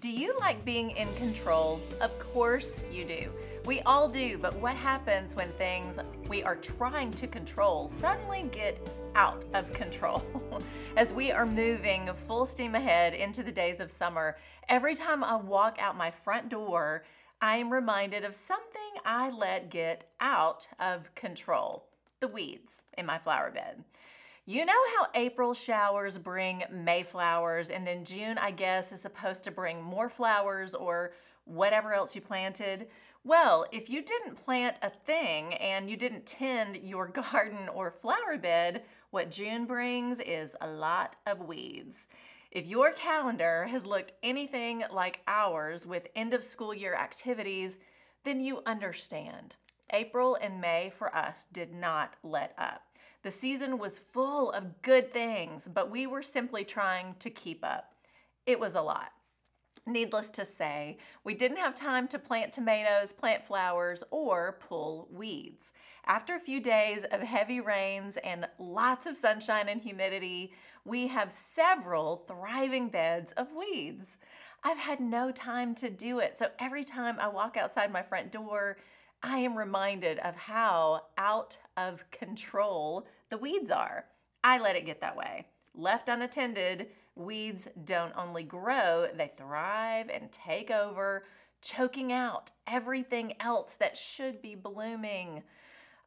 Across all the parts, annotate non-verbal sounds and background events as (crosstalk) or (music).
Do you like being in control? Of course you do. We all do, but what happens when things we are trying to control suddenly get out of control? (laughs) As we are moving full steam ahead into the days of summer, every time I walk out my front door, I am reminded of something I let get out of control the weeds in my flower bed. You know how April showers bring May flowers, and then June, I guess, is supposed to bring more flowers or whatever else you planted? Well, if you didn't plant a thing and you didn't tend your (laughs) garden or flower bed, what June brings is a lot of weeds. If your calendar has looked anything like ours with end of school year activities, then you understand. April and May for us did not let up. The season was full of good things, but we were simply trying to keep up. It was a lot. Needless to say, we didn't have time to plant tomatoes, plant flowers, or pull weeds. After a few days of heavy rains and lots of sunshine and humidity, we have several thriving beds of weeds. I've had no time to do it, so every time I walk outside my front door, I am reminded of how out of control the weeds are. I let it get that way. Left unattended, weeds don't only grow, they thrive and take over, choking out everything else that should be blooming.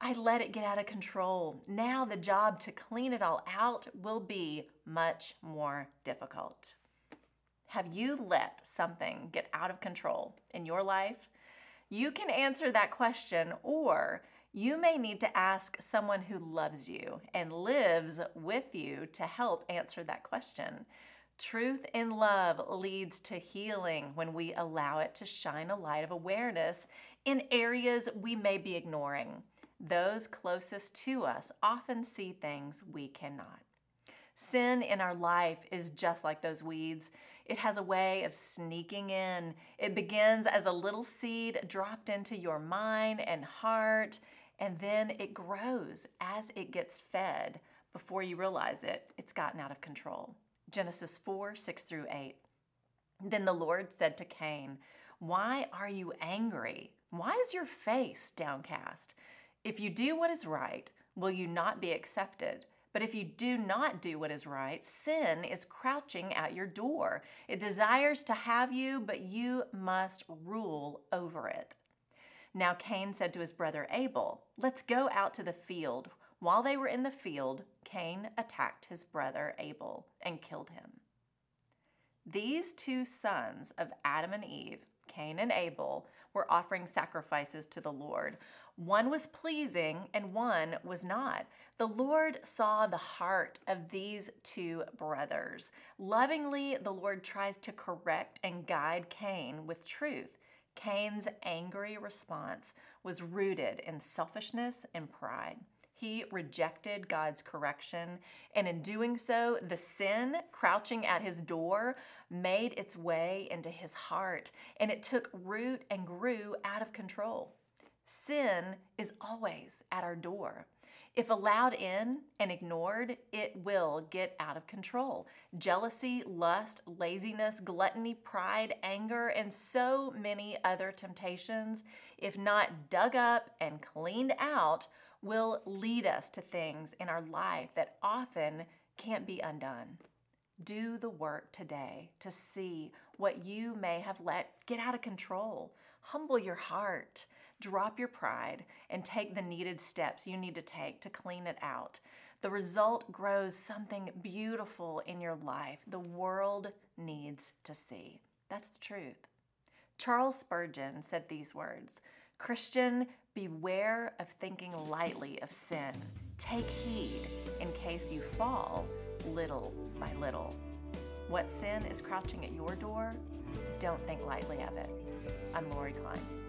I let it get out of control. Now the job to clean it all out will be much more difficult. Have you let something get out of control in your life? You can answer that question, or you may need to ask someone who loves you and lives with you to help answer that question. Truth in love leads to healing when we allow it to shine a light of awareness in areas we may be ignoring. Those closest to us often see things we cannot. Sin in our life is just like those weeds. It has a way of sneaking in. It begins as a little seed dropped into your mind and heart, and then it grows as it gets fed. Before you realize it, it's gotten out of control. Genesis 4 6 through 8. Then the Lord said to Cain, Why are you angry? Why is your face downcast? If you do what is right, will you not be accepted? But if you do not do what is right, sin is crouching at your door. It desires to have you, but you must rule over it. Now Cain said to his brother Abel, Let's go out to the field. While they were in the field, Cain attacked his brother Abel and killed him. These two sons of Adam and Eve, Cain and Abel, were offering sacrifices to the Lord. One was pleasing and one was not. The Lord saw the heart of these two brothers. Lovingly, the Lord tries to correct and guide Cain with truth. Cain's angry response was rooted in selfishness and pride. He rejected God's correction, and in doing so, the sin crouching at his door made its way into his heart, and it took root and grew out of control. Sin is always at our door. If allowed in and ignored, it will get out of control. Jealousy, lust, laziness, gluttony, pride, anger, and so many other temptations, if not dug up and cleaned out, will lead us to things in our life that often can't be undone. Do the work today to see what you may have let get out of control. Humble your heart drop your pride, and take the needed steps you need to take to clean it out. The result grows something beautiful in your life the world needs to see. That's the truth. Charles Spurgeon said these words Christian, beware of thinking lightly of sin. Take heed in case you fall little by little. What sin is crouching at your door? Don't think lightly of it. I'm Lori Klein.